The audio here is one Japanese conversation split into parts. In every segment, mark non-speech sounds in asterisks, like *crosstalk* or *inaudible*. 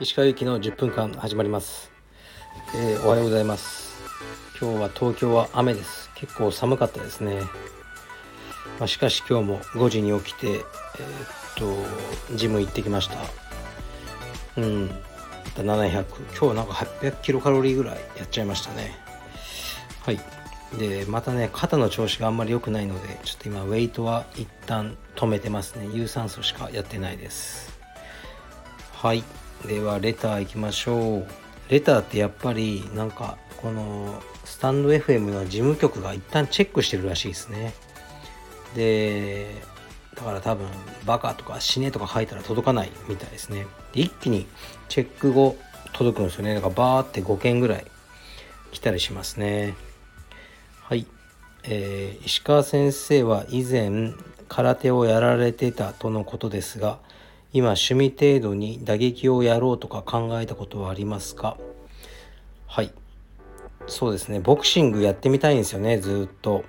石川由紀の10分間始まります、えー、おはようございます。今日は東京は雨です。結構寒かったですね、まあ、しかし今日も5時に起きてえー、っとジム行ってきました。うん。700今日なんか800キロカロリーぐらいやっちゃいましたね。はい。でまたね肩の調子があんまり良くないのでちょっと今ウェイトは一旦止めてますね。有酸素しかやってないです。はい。ではレターいきましょう。レターってやっぱりなんかこのスタンド FM の事務局が一旦チェックしてるらしいですね。でだから多分バカとか死ねとか書いたら届かないみたいですね。で一気にチェック後届くんですよね。だからバーって5件ぐらい来たりしますね。はい、えー、石川先生は以前空手をやられてたとのことですが今趣味程度に打撃をやろうとか考えたことはありますか？はい。そうですね。ボクシングやってみたいんですよねずっと。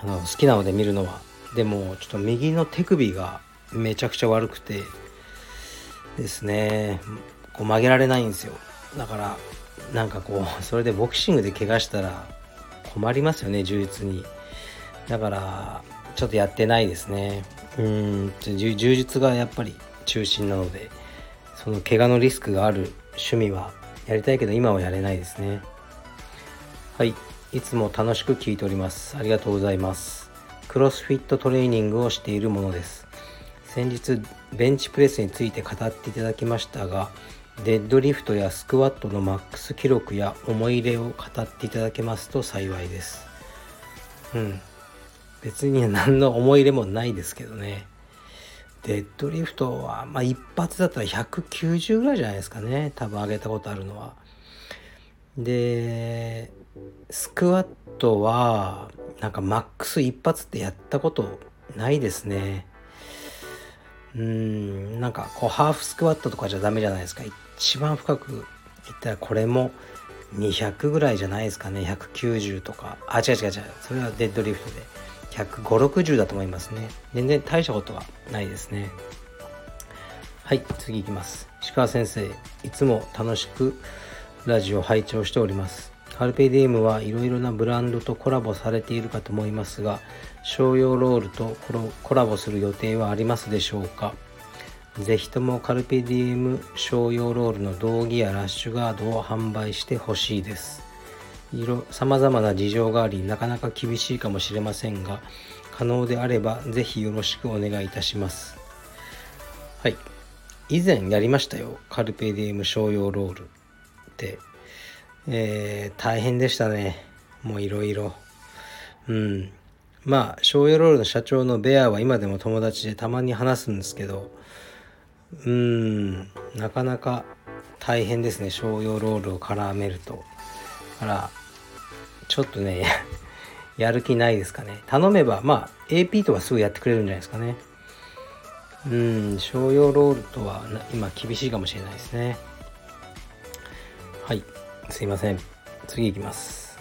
あの好きなので見るのは。でもちょっと右の手首がめちゃくちゃ悪くてですね。こう曲げられないんですよ。だからなんかこうそれでボクシングで怪我したら困りますよね充実に。だからちょっとやってないですね。うん充実がやっぱり中心なのでその怪我のリスクがある趣味はやりたいけど今はやれないですね。はいいつも楽しく聞いております。ありがとうございます。クロスフィットトレーニングをしているものです。先日ベンチプレスについて語っていただきましたがデッドリフトやスクワットのマックス記録や思い入れを語っていただけますと幸いです。うん。別に何の思い入れもないですけどね。デッドリフトは、まあ一発だったら190ぐらいじゃないですかね。多分上げたことあるのは。で、スクワットは、なんかマックス一発ってやったことないですね。うん、なんかこうハーフスクワットとかじゃダメじゃないですか。一番深く言ったらこれも200ぐらいじゃないですかね。190とか。あ違う違う違う。それはデッドリフトで。15060だと思いますね。全然大したことはないですね。はい次いきます。石川先生いつも楽しくラジオ拝聴しております。カルペディエムはいろいろなブランドとコラボされているかと思いますが商用ロールとコラボする予定はありますでしょうか？ぜひともカルペディエム商用ロールの道着やラッシュガードを販売してほしいです。さまざまな事情があり、なかなか厳しいかもしれませんが、可能であればぜひよろしくお願いいたします。はい。以前やりましたよ。カルペディエム商用ロールって。えー、大変でしたね。もういろいろ。うん。まあ、商用ロールの社長のベアは今でも友達でたまに話すんですけど、うーん。なかなか大変ですね。商用ロールを絡めると。だからちょっとね *laughs* やる気ないですかね。頼めばまあ AP とかすぐやってくれるんじゃないですかね。うん。商用ロールとは今厳しいかもしれないですね。はい。すいません。次いきます。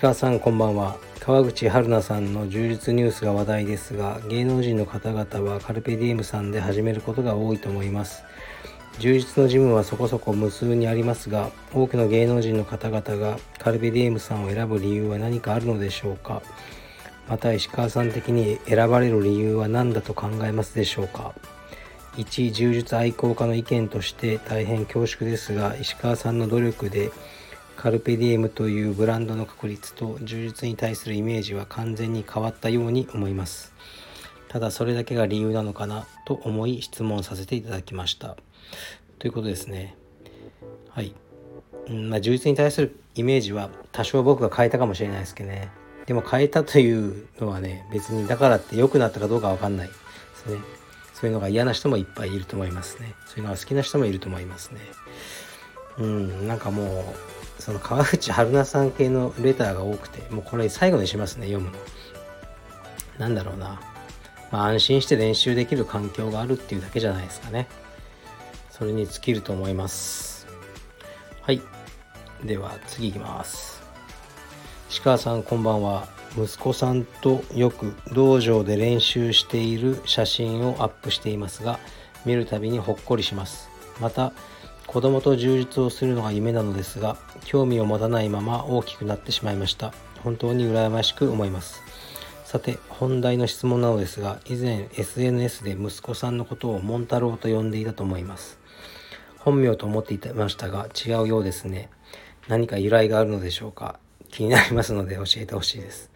鹿さんこんばんは。川口春奈さんの充実ニュースが話題ですが芸能人の方々はカルペディエムさんで始めることが多いと思います。充実のジムはそこそこ無数にありますが多くの芸能人の方々がカルペディエムさんを選ぶ理由は何かあるのでしょうか。また石川さん的に選ばれる理由は何だと考えますでしょうか。一充実愛好家の意見として大変恐縮ですが石川さんの努力でカルペディエムというブランドの確率と充実に対するイメージは完全に変わったように思います。ただそれだけが理由なのかなと思い質問させていただきました。ということですね。はい、うんまあ、充実に対するイメージは多少僕が変えたかもしれないですけどね。でも変えたというのはね別にだからって良くなったかどうかわかんないですね。そういうのが嫌な人もいっぱいいると思いますねそういうのが好きな人もいると思いますねうんなんかもうその川口春奈さん系のレターが多くて、もうこれ最後にしますね、読むの。なんだろうな。まあ安心して練習できる環境があるっていうだけじゃないですかね。それに尽きると思います。はい。では次いきます。石川さんこんばんは。息子さんとよく道場で練習している写真をアップしていますが見るたびにほっこりします。また子供と充実をするのが夢なのですが興味を持たないまま大きくなってしまいました。本当に羨ましく思います。さて本題の質問なのですが以前 SNS で息子さんのことをモン太郎と呼んでいたと思います。本名と思っていましたが違うようですね。何か由来があるのでしょうか？気になりますので教えてほしいです。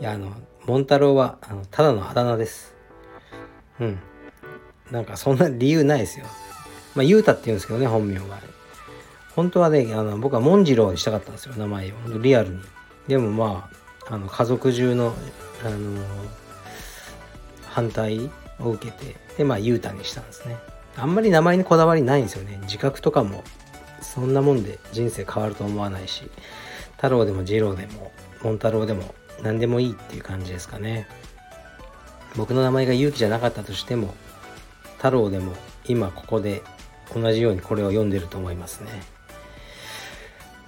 いやあのモン太郎はあのただのあだ名です。うん。なんかそんな理由ないですよ。まあ雄太って言うんですけどね本名は本当はねあの僕はモンジローにしたかったんですよ名前を。リアルに。でもまああの家族中のあの反対を受けてでまあ雄太にしたんですね。あんまり名前にこだわりないんですよね。自覚とかもそんなもんで人生変わると思わないし太郎でも次郎でもモン太郎でも何でもいいっていう感じですかね。僕の名前が勇気じゃなかったとしても太郎でも今ここで同じようにこれを読んでると思いますね、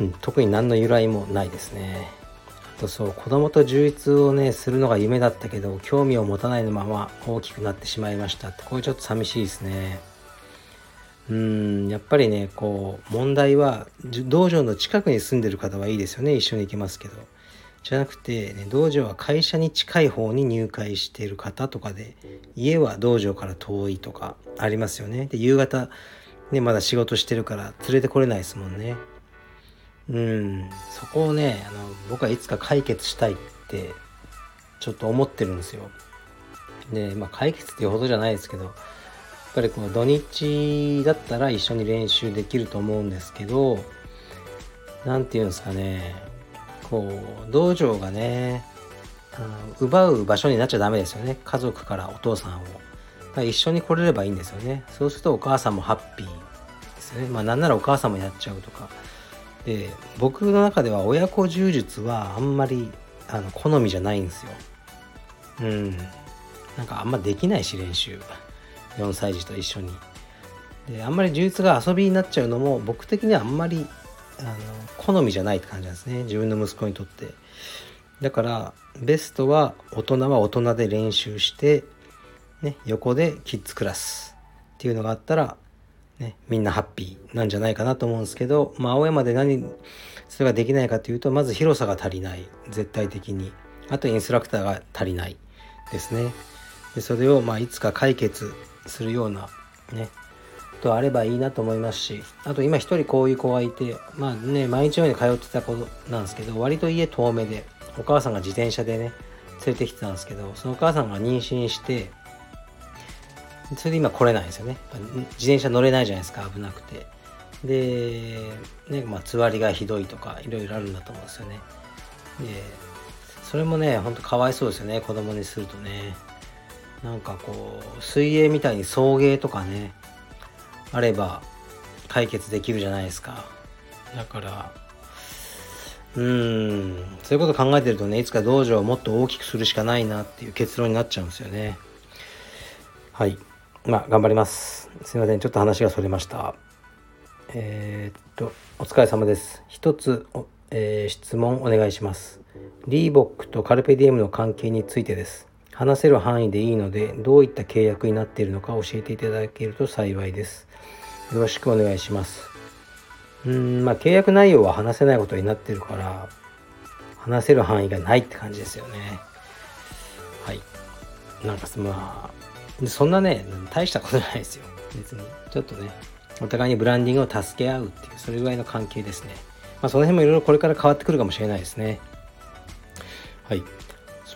うん、特に何の由来もないですね。あとそう子供と充実をねするのが夢だったけど興味を持たないまま大きくなってしまいましたってこれちょっと寂しいですね。うんやっぱりねこう問題は道場の近くに住んでる方はいいですよね。一緒に行きますけど。じゃなくて、ね、道場は会社に近い方に入会している方とかで家は道場から遠いとかありますよね。で夕方ねまだ仕事してるから連れてこれないですもんね。うん。そこをねあの僕はいつか解決したいってちょっと思ってるんですよ。でまあ解決っていうほどじゃないですけどやっぱりこの土日だったら一緒に練習できると思うんですけど何て言うんですかねこう道場がねあの奪う場所になっちゃダメですよね。家族からお父さんを。一緒に来れればいいんですよね。そうするとお母さんもハッピーですね。まあなんならお母さんもやっちゃうとか。で僕の中では親子柔術はあんまりあの好みじゃないんですよ。うん。なんかあんまできないし練習。4歳児と一緒に。であんまり柔術が遊びになっちゃうのも僕的にはあんまりあの好みじゃないって感じなんですね。自分の息子にとって。だからベストは大人は大人で練習して、ね、横でキッズクラスっていうのがあったら、ね、みんなハッピーなんじゃないかなと思うんですけど、まあ、青山で何それができないかというとまず広さが足りない。絶対的に。あとインストラクターが足りないですね。でそれをまあいつか解決するようなねとあればいいなと思いますしあと今一人こういう子がいてまあね毎日のように通ってた子なんですけど割と家遠めでお母さんが自転車でね連れてきてたんですけどそのお母さんが妊娠してそれで今来れないんですよね。自転車乗れないじゃないですか危なくて。でねまあつわりがひどいとかいろいろあるんだと思うんですよね。でそれもねほんとかわいそうですよね子供にするとね。なんかこう水泳みたいに送迎とかねあれば解決できるじゃないですか。だからうーんそういうこと考えてるとねいつか道場をもっと大きくするしかないなっていう結論になっちゃうんですよね。はい。まあ頑張ります。すいません。ちょっと話がそれました。えー、っとお疲れ様です。一つえー、質問お願いします。リーボックとカルペディエムの関係についてです話せる範囲でいいのでどういった契約になっているのか教えていただけると幸いです。よろしくお願いします。うんまあ契約内容は話せないことになってるから話せる範囲がないって感じですよね。はい。なんかまあそんなね大したことないですよ。別に。ちょっとねお互いにブランディングを助け合うっていうそれぐらいの関係ですね。まあその辺もいろいろこれから変わってくるかもしれないですね。はい。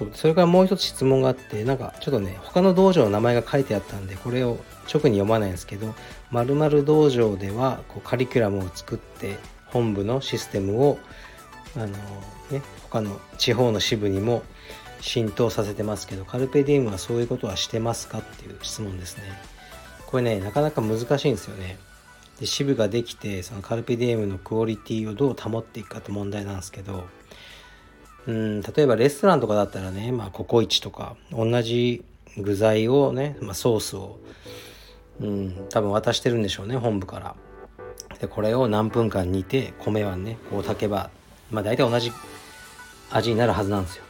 そうそれからもう一つ質問があってなんかちょっとね他の道場の名前が書いてあったんでこれを直に読まないんですけど〇〇道場ではこうカリキュラムを作って本部のシステムをあの、ね、他の地方の支部にも浸透させてますけどカルペディウムはそういうことはしてますかっていう質問ですね。これねなかなか難しいんですよね。で支部ができてそのカルペディウムのクオリティをどう保っていくかって問題なんですけどうん例えばレストランとかだったらね、まあ、ココイチとか同じ具材をね、まあ、ソースを、うん、多分渡してるんでしょうね本部から。でこれを何分間煮て米はねこう炊けば、まあ、大体同じ味になるはずなんですよ。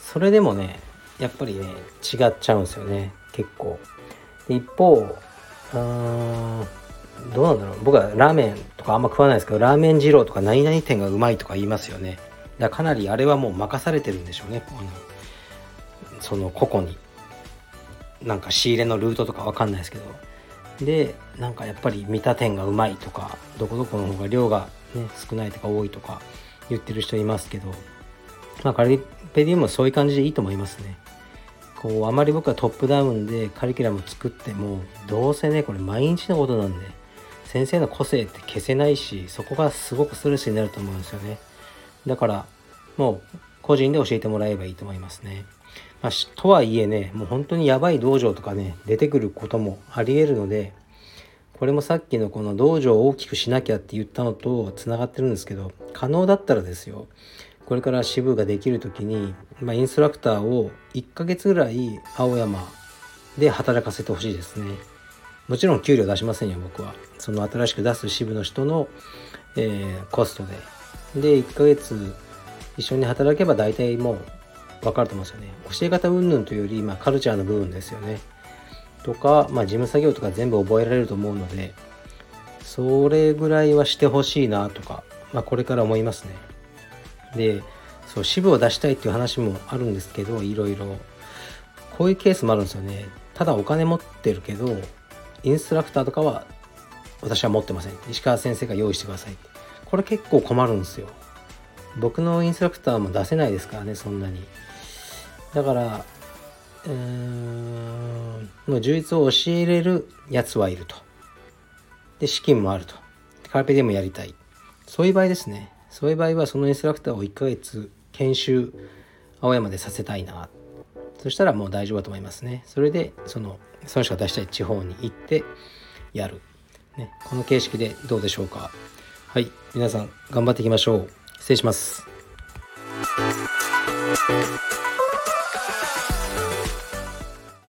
それでもねやっぱりね違っちゃうんですよね結構一方うんどうなんだろう僕はラーメンとかあんま食わないですけどラーメン二郎とか何々店がうまいとか言いますよねだかなりあれはもう任されてるんでしょうね。あのその個々に。なんか仕入れのルートとかわかんないですけど。でなんかやっぱり見た店がうまいとかどこどこの方が量が、ね、少ないとか多いとか言ってる人いますけど。まあカリペディウムもそういう感じでいいと思いますね。こうあまり僕はトップダウンでカリキュラム作ってもどうせねこれ毎日のことなんで先生の個性って消せないしそこがすごくストレスになると思うんですよね。だからもう個人で教えてもらえばいいと思いますね、まあ、とはいえねもう本当にやばい道場とかね出てくることもありえるのでこれもさっきのこの道場を大きくしなきゃって言ったのとつながってるんですけど可能だったらですよ。これから支部ができる時に、まあ、インストラクターを1ヶ月ぐらい青山で働かせてほしいですね。もちろん給料出しませんよ僕は。その新しく出す支部の人の、えー、コストで。で1ヶ月一緒に働けば大体もう分かると思うんですよね。教え方云々というより、まあ、カルチャーの部分ですよね。とか、まあ、事務作業とか全部覚えられると思うのでそれぐらいはしてほしいなとか、まあ、これから思いますね。でそう支部を出したいっていう話もあるんですけどいろいろ。こういうケースもあるんですよね。ただお金持ってるけどインストラクターとかは私は持ってません。石川先生が用意してくださいこれ結構困るんですよ。僕のインストラクターも出せないですからねそんなに。だからうーんもう充実を教えれるやつはいると。で資金もあると。カルペディもやりたい。そういう場合ですね。そういう場合はそのインストラクターを1ヶ月研修青山でさせたいな。そしたらもう大丈夫だと思いますね。それでそのその人が出したい地方に行ってやる、ね、この形式でどうでしょうか。はい皆さん頑張っていきましょう。失礼します。